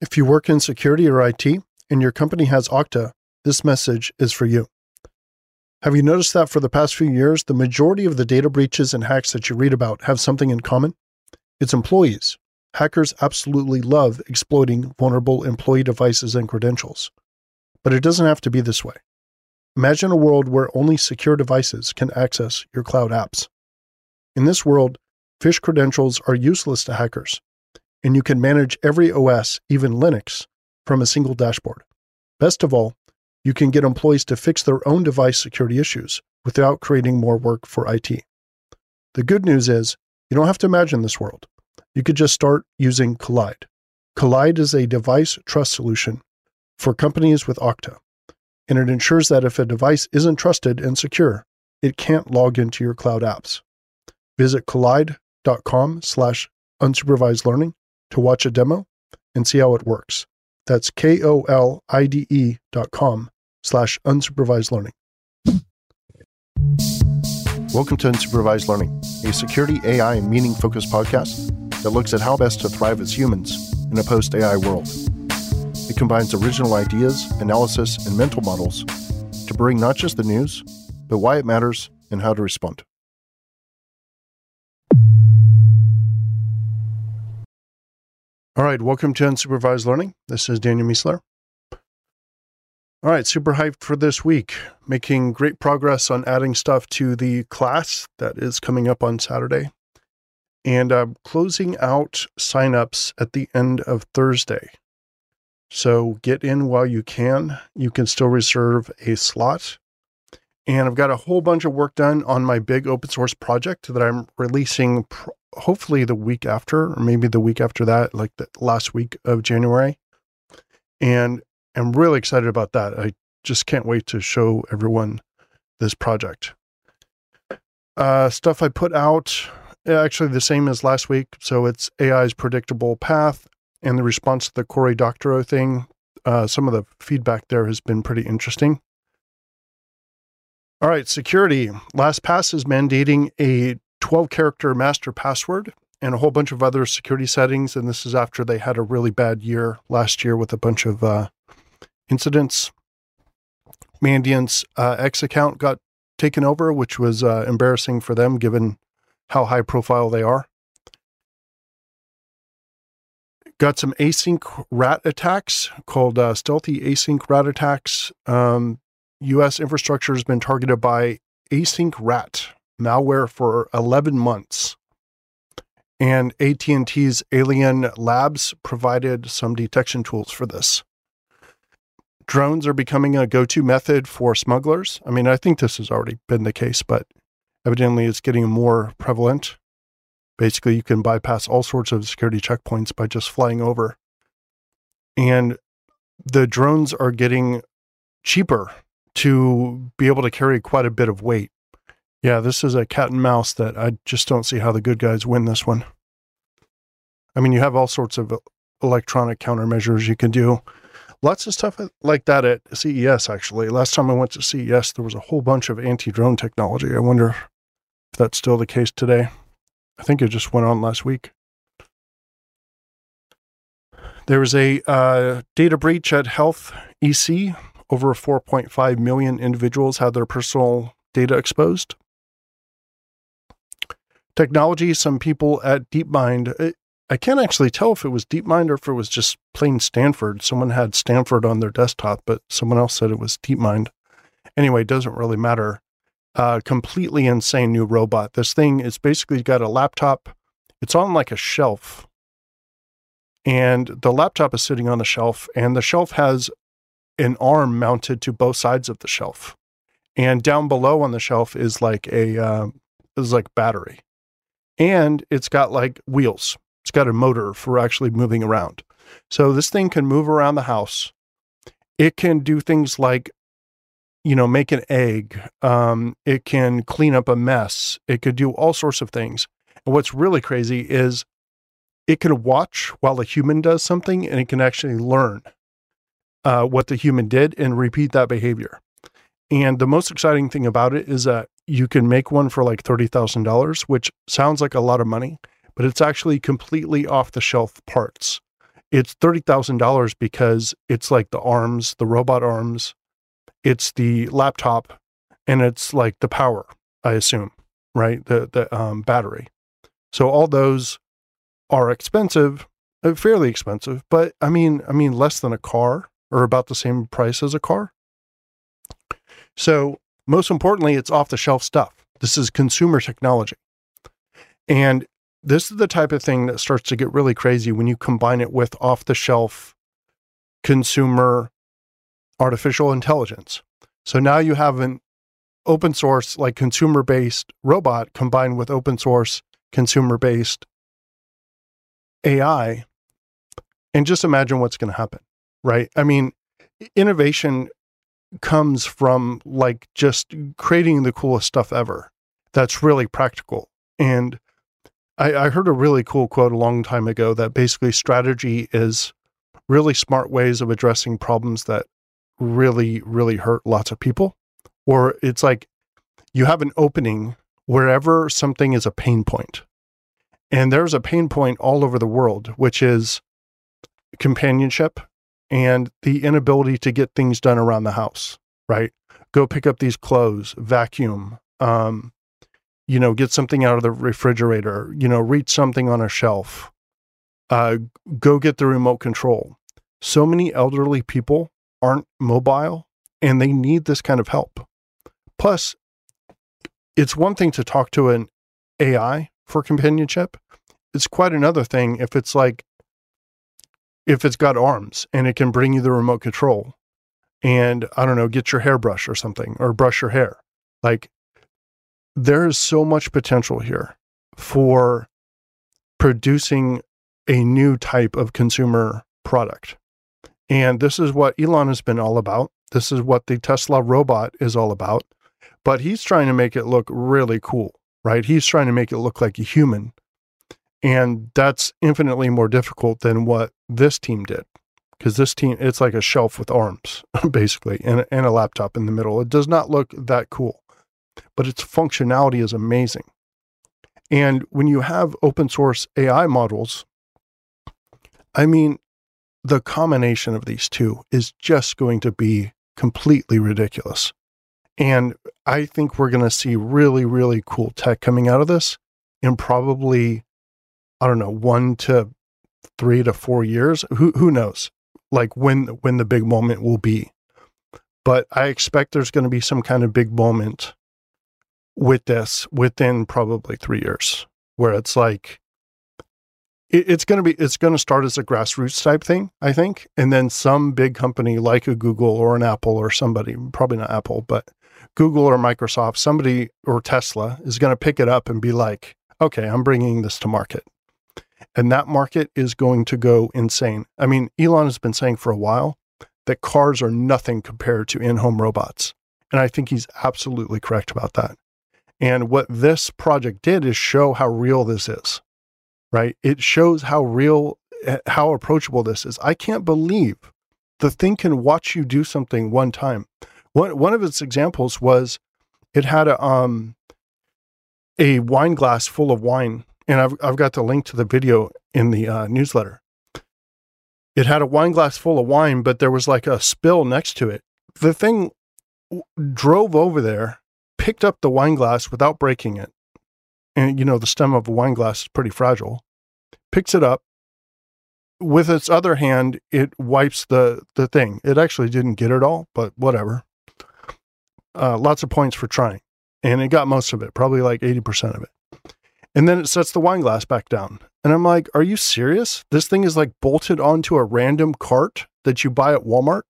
If you work in security or IT and your company has Okta, this message is for you. Have you noticed that for the past few years, the majority of the data breaches and hacks that you read about have something in common? It's employees. Hackers absolutely love exploiting vulnerable employee devices and credentials. But it doesn't have to be this way. Imagine a world where only secure devices can access your cloud apps. In this world, phish credentials are useless to hackers, and you can manage every OS, even Linux, from a single dashboard. Best of all, you can get employees to fix their own device security issues without creating more work for IT. The good news is you don't have to imagine this world. You could just start using Kolide. Kolide is a device trust solution for companies with Okta, and it ensures that if a device isn't trusted and secure, it can't log into your cloud apps. Visit kolide.com slash unsupervised learning to watch a demo and see how it works. That's K-O-L-I-D-E dot com slash unsupervised learning. Welcome to Unsupervised Learning, a security, AI, and meaning focused podcast that looks at how best to thrive as humans in a post AI world. It combines original ideas, analysis, and mental models to bring not just the news, but why it matters and how to respond. All right, welcome to Unsupervised Learning. This is Daniel Miessler. All right, super hyped for this week. Making great progress on adding stuff to the class that is coming up on Saturday. And I'm closing out signups at the end of Thursday. So get in while you can. You can still reserve a slot. And I've got a whole bunch of work done on my big open source project that I'm releasing hopefully the week after, or maybe the week after that, like the last week of January. And I'm really excited about that. I just can't wait to show everyone this project. Uh, stuff I put out actually the same as last week. So it's AI's predictable path and the response to the Cory Doctorow thing. Uh, some of the feedback there has been pretty interesting. All right, security. LastPass is mandating a 12 character master password and a whole bunch of other security settings. And this is after they had a really bad year last year with a bunch of uh, incidents. Mandiant's uh, X account got taken over, which was uh, embarrassing for them given how high profile they are. Got some AsyncRAT attacks called uh, stealthy AsyncRAT attacks. Um, U.S. infrastructure has been targeted by AsyncRAT malware for 11 months. And AT&T's Alien Labs provided some detection tools for this. Drones are becoming a go-to method for smugglers. I mean, I think this has already been the case, but evidently it's getting more prevalent. Basically, you can bypass all sorts of security checkpoints by just flying over. And the drones are getting cheaper to be able to carry quite a bit of weight. Yeah, this is a cat and mouse that I just don't see how the good guys win this one. I mean, you have all sorts of electronic countermeasures you can do. Lots of stuff like that at CES, actually. Last time I went to CES, there was a whole bunch of anti drone technology. I wonder if that's still the case today. I think it just went on last week. There was a uh, data breach at Health EC. Over 4.5 million individuals had their personal data exposed technology. Some people at DeepMind, I can't actually tell if it was DeepMind or if it was just plain Stanford. Someone had Stanford on their desktop, but someone else said it was DeepMind. Anyway, it doesn't really matter. Uh, completely insane new robot. This thing is basically got a laptop. It's on like a shelf. And the laptop is sitting on the shelf, and the shelf has an arm mounted to both sides of the shelf. And down below on the shelf is like a uh, is like battery and it's got like wheels. It's got a motor for actually moving around. So this thing can move around the house. It can do things like, you know, make an egg. Um, it can clean up a mess. It could do all sorts of things. And what's really crazy is it can watch while a human does something and it can actually learn uh, what the human did and repeat that behavior. And the most exciting thing about it is that you can make one for like $30,000, which sounds like a lot of money, but it's actually completely off the shelf parts. it's $30,000 because it's like the arms, the robot arms, it's the laptop, and it's like the power, I assume, right? The, the um, battery. So all those are expensive, uh, fairly expensive, but I mean, I mean, less than a car or about the same price as a car. So most importantly, it's off the shelf stuff. This is consumer technology. And this is the type of thing that starts to get really crazy when you combine it with off the shelf consumer artificial intelligence. So now you have an open source, like consumer based robot combined with open source consumer based AI. And just imagine what's going to happen, right? I mean, innovation comes from like just creating the coolest stuff ever that's really practical. And I, I heard a really cool quote a long time ago that basically strategy is really smart ways of addressing problems that really, really hurt lots of people. Or it's like you have an opening wherever something is a pain point. And there's a pain point all over the world, which is companionship and the inability to get things done around the house, right? Go pick up these clothes, vacuum, um, you know, get something out of the refrigerator, you know, reach something on a shelf, uh, go get the remote control. So many elderly people aren't mobile and they need this kind of help. Plus, it's one thing to talk to an AI for companionship. It's quite another thing if it's like, if it's got arms and it can bring you the remote control and I don't know, get your hairbrush or something or brush your hair. Like there is so much potential here for producing a new type of consumer product. And this is what Elon has been all about. This is what the Tesla robot is all about. But he's trying to make it look really cool, right? He's trying to make it look like a human. And that's infinitely more difficult than what this team did. Because this team, it's like a shelf with arms, basically, and, and a laptop in the middle. It does not look that cool but its functionality is amazing. And when you have open source AI models, I mean, the combination of these two is just going to be completely ridiculous. And I think we're going to see really, really cool tech coming out of this in probably, I don't know, one to three to four years. Who who knows? Like when when the big moment will be. But I expect there's going to be some kind of big moment with this within probably three years, where it's like it, it's going to be it's going to start as a grassroots type thing, I think, and then some big company like a Google or an Apple or somebody, probably not Apple, but Google or Microsoft, somebody or Tesla is going to pick it up and be like, okay, I'm bringing this to market. And that market is going to go insane. I mean, Elon has been saying for a while that cars are nothing compared to in home robots. And I think he's absolutely correct about that. And what this project did is show how real this is, right? It shows how real, eh, how approachable this is. I can't believe the thing can watch you do something one time. One, one of its examples was it had a, um, a wine glass full of wine. And I've, I've got the link to the video in the uh, newsletter. It had a wine glass full of wine, but there was like a spill next to it. The thing drove over there picked up the wine glass without breaking it. And, you know, the stem of a wine glass is pretty fragile. Picks it up. With its other hand, it wipes the, the thing. It actually didn't get it all, but whatever. Uh, lots of points for trying. And it got most of it, probably like 80% of it. And then it sets the wine glass back down. And I'm like, are you serious? This thing is like bolted onto a random cart that you buy at Walmart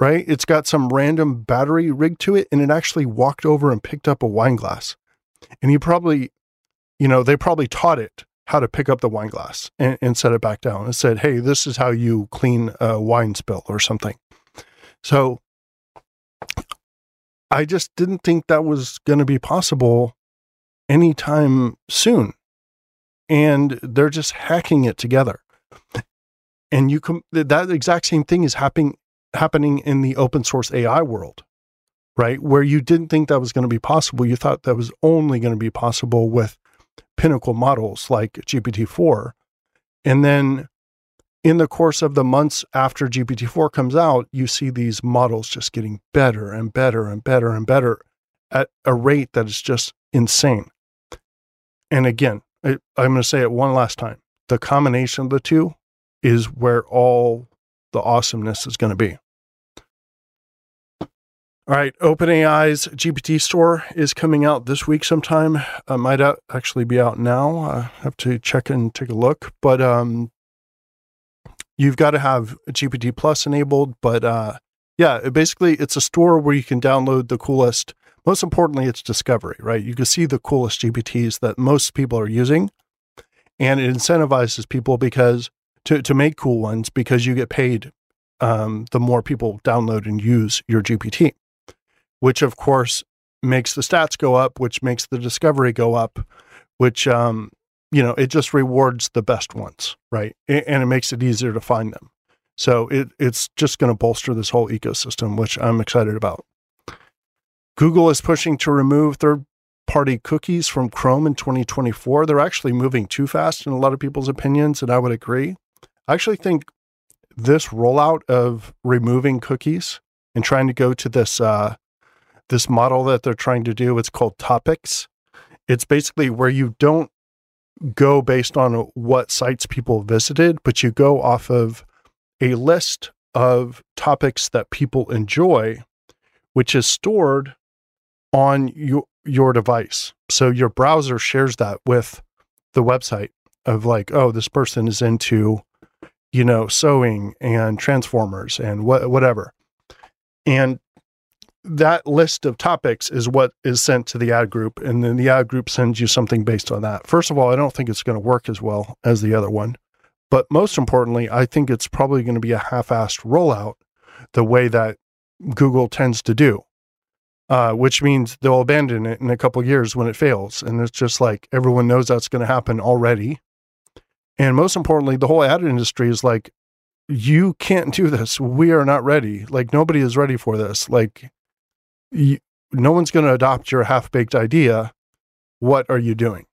right? It's got some random battery rig to it, and it actually walked over and picked up a wine glass. And he probably, you know, they probably taught it how to pick up the wine glass and, and set it back down and said, hey, this is how you clean a wine spill or something. So I just didn't think that was going to be possible anytime soon. And they're just hacking it together. And you come that exact same thing is happening happening in the open source AI world, right? Where you didn't think that was going to be possible. You thought that was only going to be possible with pinnacle models like GPT-4. And then in the course of the months after GPT-4 comes out, you see these models just getting better and better and better and better at a rate that is just insane. And again, I, I'm going to say it one last time. The combination of the two is where all the awesomeness is going to be. All right, OpenAI's GPT store is coming out this week sometime. Uh, might actually be out now. I have to check and take a look. But um, you've got to have GPT Plus enabled. But uh, yeah, basically, it's a store where you can download the coolest. Most importantly, it's discovery, right? You can see the coolest GPTs that most people are using, and it incentivizes people because to to make cool ones because you get paid um, the more people download and use your GPT, which of course makes the stats go up, which makes the discovery go up, which um, you know, it just rewards the best ones, right? And it makes it easier to find them. So it, it's just going to bolster this whole ecosystem, which I'm excited about. Google is pushing to remove third party cookies from Chrome in 2024. They're actually moving too fast in a lot of people's opinions, and I would agree. I actually think this rollout of removing cookies and trying to go to this uh, this model that they're trying to do, it's called topics. It's basically where you don't go based on what sites people visited, but you go off of a list of topics that people enjoy, which is stored on your, your device. So your browser shares that with the website of like, oh, this person is into, you know, sewing and transformers and what whatever. And that list of topics is what is sent to the ad group, and then the ad group sends you something based on that. First of all, I don't think it's going to work as well as the other one. But most importantly, I think it's probably going to be a half assed rollout the way that Google tends to do, uh, which means they'll abandon it in a couple years when it fails. And it's just like everyone knows that's going to happen already. And most importantly, the whole ad industry is like, you can't do this. We are not ready. Like, nobody is ready for this. Like, no one's going to adopt your half baked idea. What are you doing?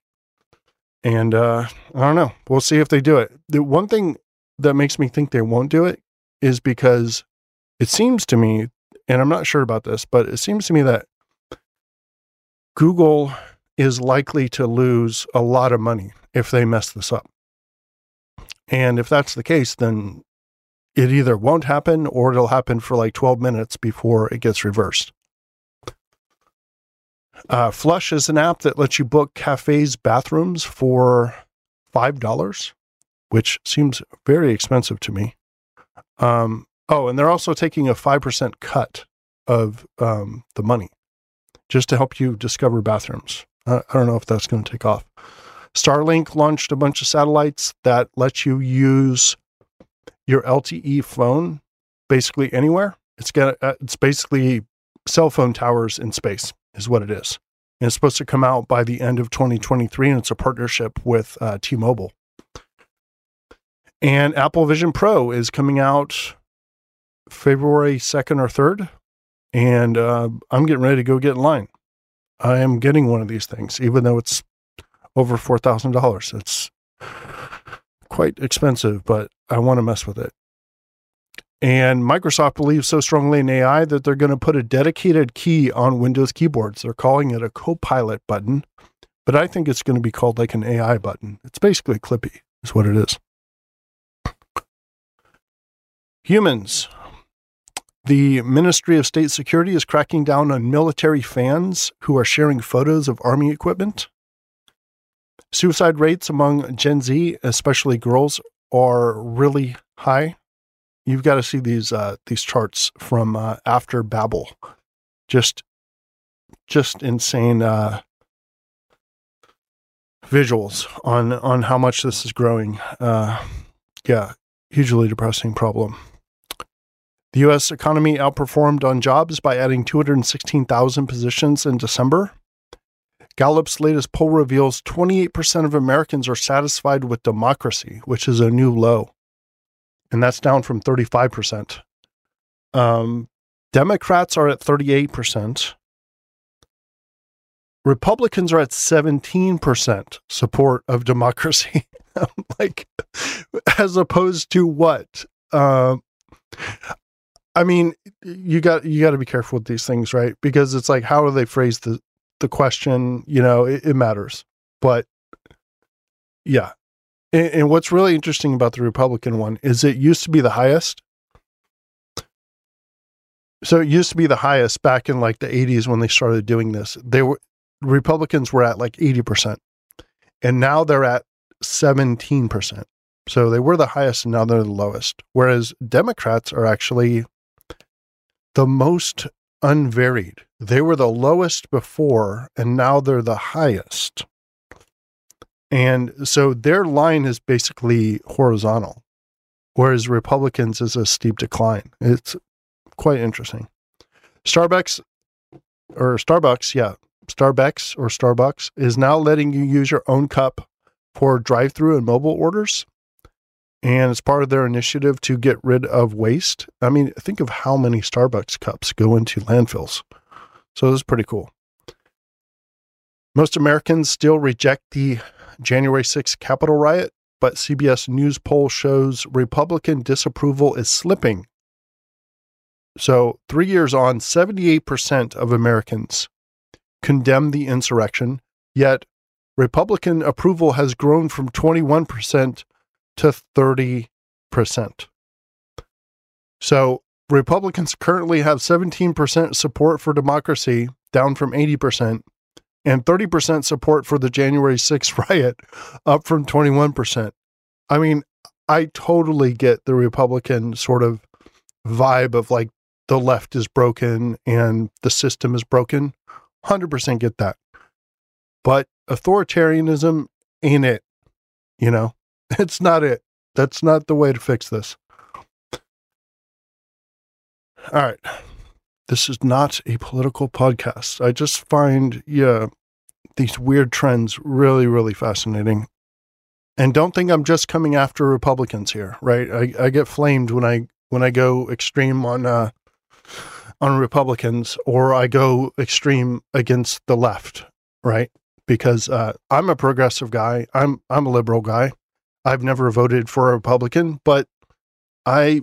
And uh, I don't know. We'll see if they do it. The one thing that makes me think they won't do it is because it seems to me, and I'm not sure about this, but it seems to me that Google is likely to lose a lot of money if they mess this up. And if that's the case, then it either won't happen or it'll happen for like 12 minutes before it gets reversed. Uh, Flush is an app that lets you book cafes' bathrooms for $5, which seems very expensive to me. Um, oh, and they're also taking a 5% cut of um, the money just to help you discover bathrooms. Uh, I don't know if that's going to take off. Starlink launched a bunch of satellites that let you use your LTE phone basically anywhere. It's got uh, it's basically cell phone towers in space is what it is. And it's supposed to come out by the end of 2023, and it's a partnership with uh, T Mobile. And Apple Vision Pro is coming out February 2nd or 3rd. And uh, I'm getting ready to go get in line. I am getting one of these things, even though it's over $4,000. It's quite expensive, but I want to mess with it. And Microsoft believes so strongly in AI that they're going to put a dedicated key on Windows keyboards. They're calling it a Copilot button, but I think it's going to be called like an AI button. It's basically Clippy, is what it is. Humans. The Ministry of State Security is cracking down on military fans who are sharing photos of Army equipment. Suicide rates among Gen Z, especially girls, are really high you've got to see these uh, these charts from uh, after Babel. Just just insane uh, visuals on on how much this is growing. Uh, yeah, hugely depressing problem. The U.S. economy outperformed on jobs by adding 216,000 positions in December. Gallup's latest poll reveals 28% of Americans are satisfied with democracy, which is a new low and that's down from 35%. Um, Democrats are at 38%. Republicans are at 17% support of democracy. like, as opposed to what? Uh, I mean, you got you got to be careful with these things, right? Because it's like, how do they phrase the the question? You know, it, it matters. But yeah, and, and what's really interesting about the Republican one is it used to be the highest. So it used to be the highest back in like the 80s when they started doing this. They were Republicans were at like 80%. And now they're at 17%. So they were the highest and now they're the lowest. Whereas Democrats are actually the most unvaried. They were the lowest before and now they're the highest. And so their line is basically horizontal, whereas Republicans is a steep decline. It's quite interesting. Starbucks or Starbucks, yeah, Starbucks or Starbucks is now letting you use your own cup for drive through and mobile orders. And it's part of their initiative to get rid of waste. I mean, think of how many Starbucks cups go into landfills. So this is pretty cool. Most Americans still reject the January 6th Capitol riot, but CBS News poll shows Republican disapproval is slipping. So, three years on, 78% of Americans condemn the insurrection, yet Republican approval has grown from 21% to 30%. So, Republicans currently have 17% support for democracy, down from 80%, and 30% support for the January 6th riot, up from 21%. I mean, I totally get the Republican sort of vibe of like the left is broken and the system is broken. 100% get that. But authoritarianism ain't it. You know, it's not it. That's not the way to fix this. All right. This is not a political podcast. I just find, yeah, these weird trends really, really fascinating. And don't think I'm just coming after Republicans here, right? I, I get flamed when I when I go extreme on uh, on Republicans or I go extreme against the left, right? Because uh, I'm a progressive guy. I'm I'm a liberal guy. I've never voted for a Republican, but I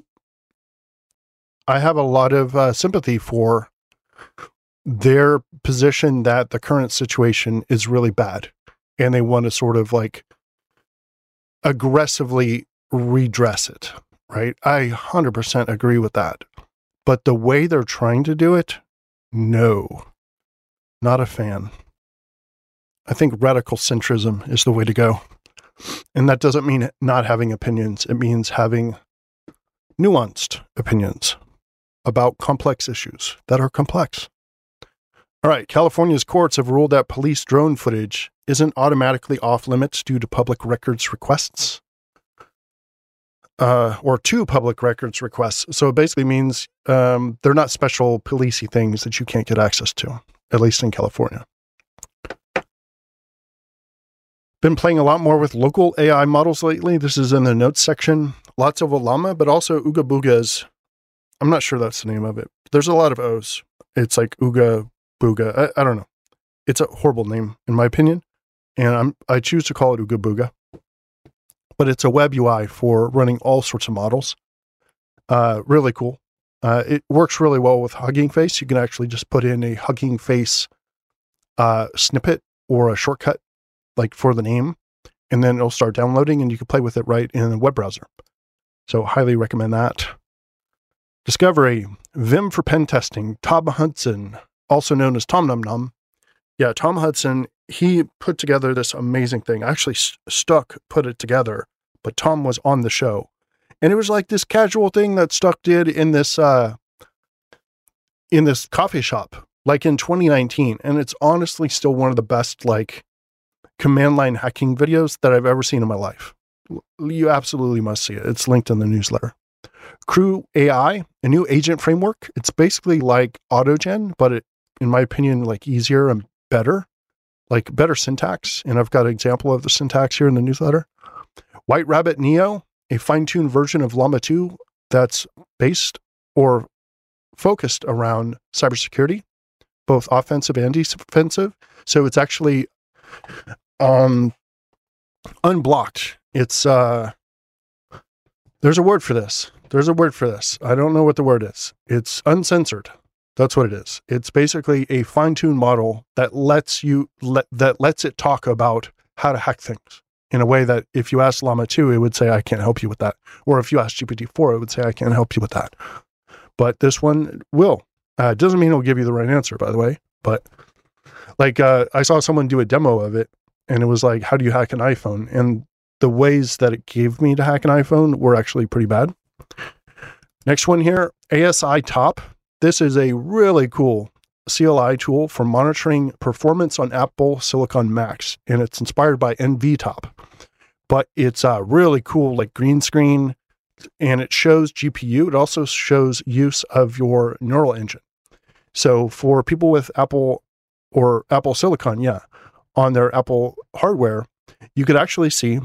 I have a lot of uh, sympathy for their position that the current situation is really bad and they want to sort of like aggressively redress it, right? I 100% agree with that. But the way they're trying to do it, no, not a fan. I think radical centrism is the way to go. And that doesn't mean not having opinions, it means having nuanced opinions about complex issues that are complex. All right, California's courts have ruled that police drone footage isn't automatically off limits due to public records requests. Uh, or two public records requests. So it basically means um, they're not special policey things that you can't get access to, at least in California. Been playing a lot more with local AI models lately. This is in the notes section. Lots of Ollama, but also Ooga Boogas. I'm not sure that's the name of it. There's a lot of O's. It's like Ooga Booga. I, I don't know. It's a horrible name, in my opinion. And I'm, I choose to call it Ooga Booga. But it's a web UI for running all sorts of models. Uh, really cool. Uh, it works really well with Hugging Face. You can actually just put in a Hugging Face uh, snippet or a shortcut like for the name, and then it'll start downloading and you can play with it right in the web browser. So highly recommend that. Discovery, Vim for pen testing, Tom Hudson, also known as TomNomNom. Yeah, Tom Hudson, he put together this amazing thing. Actually, Stuck put it together, but Tom was on the show. And it was like this casual thing that Stuck did in this uh in this coffee shop, like in 2019. And it's honestly still one of the best like command line hacking videos that I've ever seen in my life. You absolutely must see it. It's linked in the newsletter. Crew AI, a new agent framework. It's basically like AutoGen, but it, in my opinion, like easier and better, like better syntax. And I've got an example of the syntax here in the newsletter. WhiteRabbitNeo, a fine tuned version of Llama 2 that's based or focused around cybersecurity, both offensive and defensive. So it's actually um, unblocked It's uh there's a word for this. There's a word for this. I don't know what the word is. It's uncensored. That's what it is. It's basically a fine-tuned model that lets you let that lets it talk about how to hack things in a way that if you ask Llama 2, it would say, I can't help you with that. Or if you ask GPT-4, it would say, I can't help you with that. But this one will. Uh, it doesn't mean it'll give you the right answer, by the way. But like uh, I saw someone do a demo of it and it was like, how do you hack an iPhone? And the ways that it gave me to hack an iPhone were actually pretty bad. Next one here, asitop. This is a really cool CLI tool for monitoring performance on Apple Silicon Macs, and it's inspired by NVTop. But it's a really cool, like green screen, and it shows GPU. It also shows use of your neural engine. So for people with Apple or Apple Silicon, yeah, on their Apple hardware, you could actually see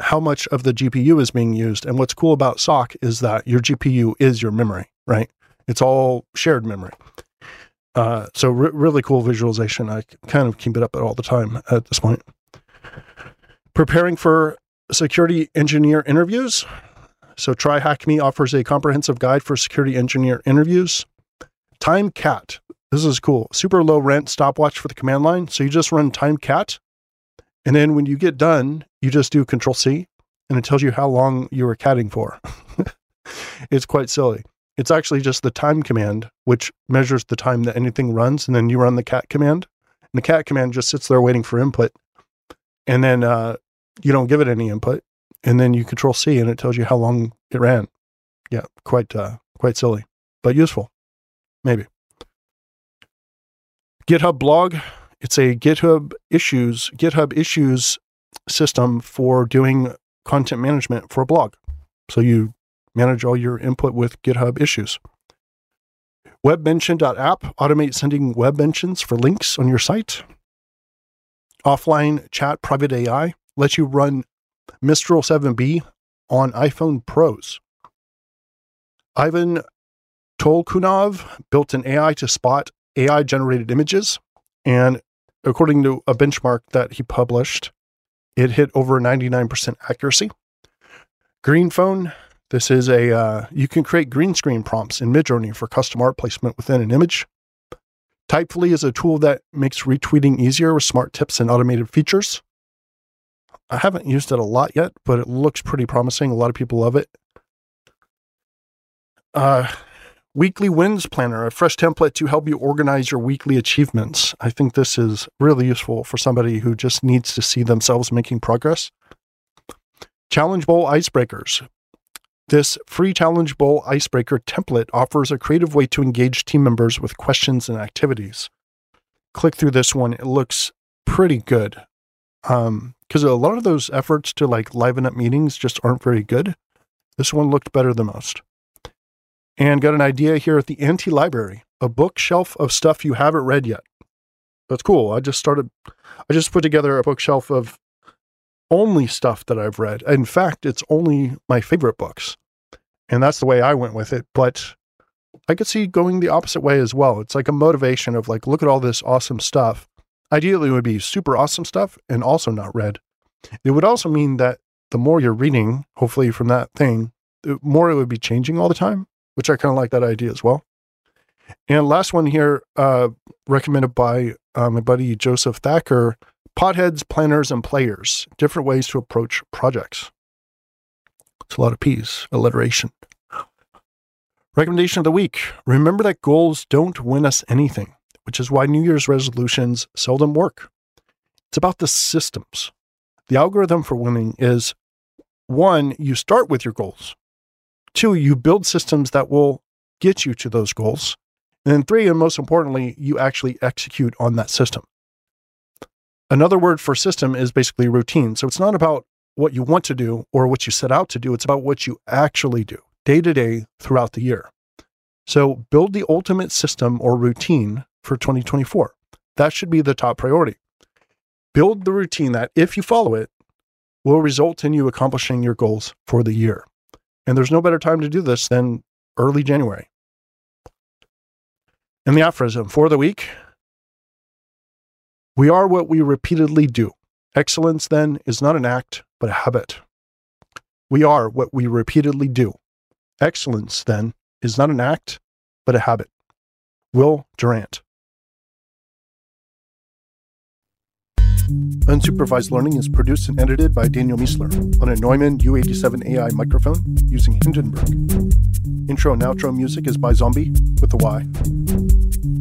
how much of the GPU is being used. And what's cool about SOC is that your GPU is your memory, right? It's all shared memory. Uh, so re- really cool visualization. I kind of keep it up all the time at this point. Preparing for security engineer interviews. So TryHackMe offers a comprehensive guide for security engineer interviews. TimeCat. This is cool. Super low rent stopwatch for the command line. So you just run TimeCat and then when you get done, you just do Control C and it tells you how long you were catting for. it's quite silly. It's actually just the time command, which measures the time that anything runs. And then you run the cat command. And the cat command just sits there waiting for input. And then uh, you don't give it any input. And then you Control C and it tells you how long it ran. Yeah, quite uh, quite silly, but useful. Maybe. GitHub blog it's a GitHub issues, GitHub issues system for doing content management for a blog. So you manage all your input with GitHub issues. Webmention.app, automate sending web mentions for links on your site. Offline chat private AI lets you run Mistral 7B on iPhone Pros. Ivan Tolkunov built an AI to spot AI generated images, and according to a benchmark that he published, it hit over 99% accuracy. Green Phone, this is a, uh, you can create green screen prompts in Midjourney for custom art placement within an image. Typefully is a tool that makes retweeting easier with smart tips and automated features. I haven't used it a lot yet, but it looks pretty promising. A lot of people love it. Uh, Weekly Wins Planner, a fresh template to help you organize your weekly achievements. I think this is really useful for somebody who just needs to see themselves making progress. Challenge Bowl Icebreakers. This free Challenge Bowl Icebreaker template offers a creative way to engage team members with questions and activities. Click through this one, it looks pretty good. Um, because a lot of those efforts to like liven up meetings just aren't very good. This one looked better than most and got an idea here at the Anti Library, a bookshelf of stuff you haven't read yet. That's cool. I just started, I just put together a bookshelf of only stuff that I've read. In fact, it's only my favorite books. And that's the way I went with it. But I could see going the opposite way as well. It's like a motivation of like, look at all this awesome stuff. Ideally, it would be super awesome stuff and also not read. It would also mean that the more you're reading, hopefully from that thing, the more it would be changing all the time which I kind of like that idea as well. And last one here, uh, recommended by uh, my buddy Joseph Thacker Potheads, Planners, and Players Different Ways to Approach Projects. It's a lot of P's, alliteration. Recommendation of the week Remember that goals don't win us anything, which is why New Year's resolutions seldom work. It's about the systems. The algorithm for winning is one, you start with your goals. Two, you build systems that will get you to those goals. And then three, and most importantly, you actually execute on that system. Another word for system is basically routine. So it's not about what you want to do or what you set out to do, it's about what you actually do day to day throughout the year. So build the ultimate system or routine for 2024. That should be the top priority. Build the routine that, if you follow it, will result in you accomplishing your goals for the year. And there's no better time to do this than early January. And the aphorism for the week we are what we repeatedly do. Excellence, then, is not an act, but a habit. We are what we repeatedly do. Excellence, then, is not an act, but a habit. Will Durant. Unsupervised Learning is produced and edited by Daniel Miessler on a Neumann U87 AI microphone using Hindenburg. Intro and outro music is by Zombie with a Y.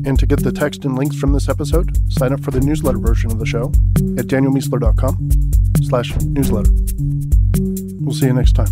And to get the text and links from this episode, sign up for the newsletter version of the show at danielmiessler.com slash newsletter. We'll see you next time.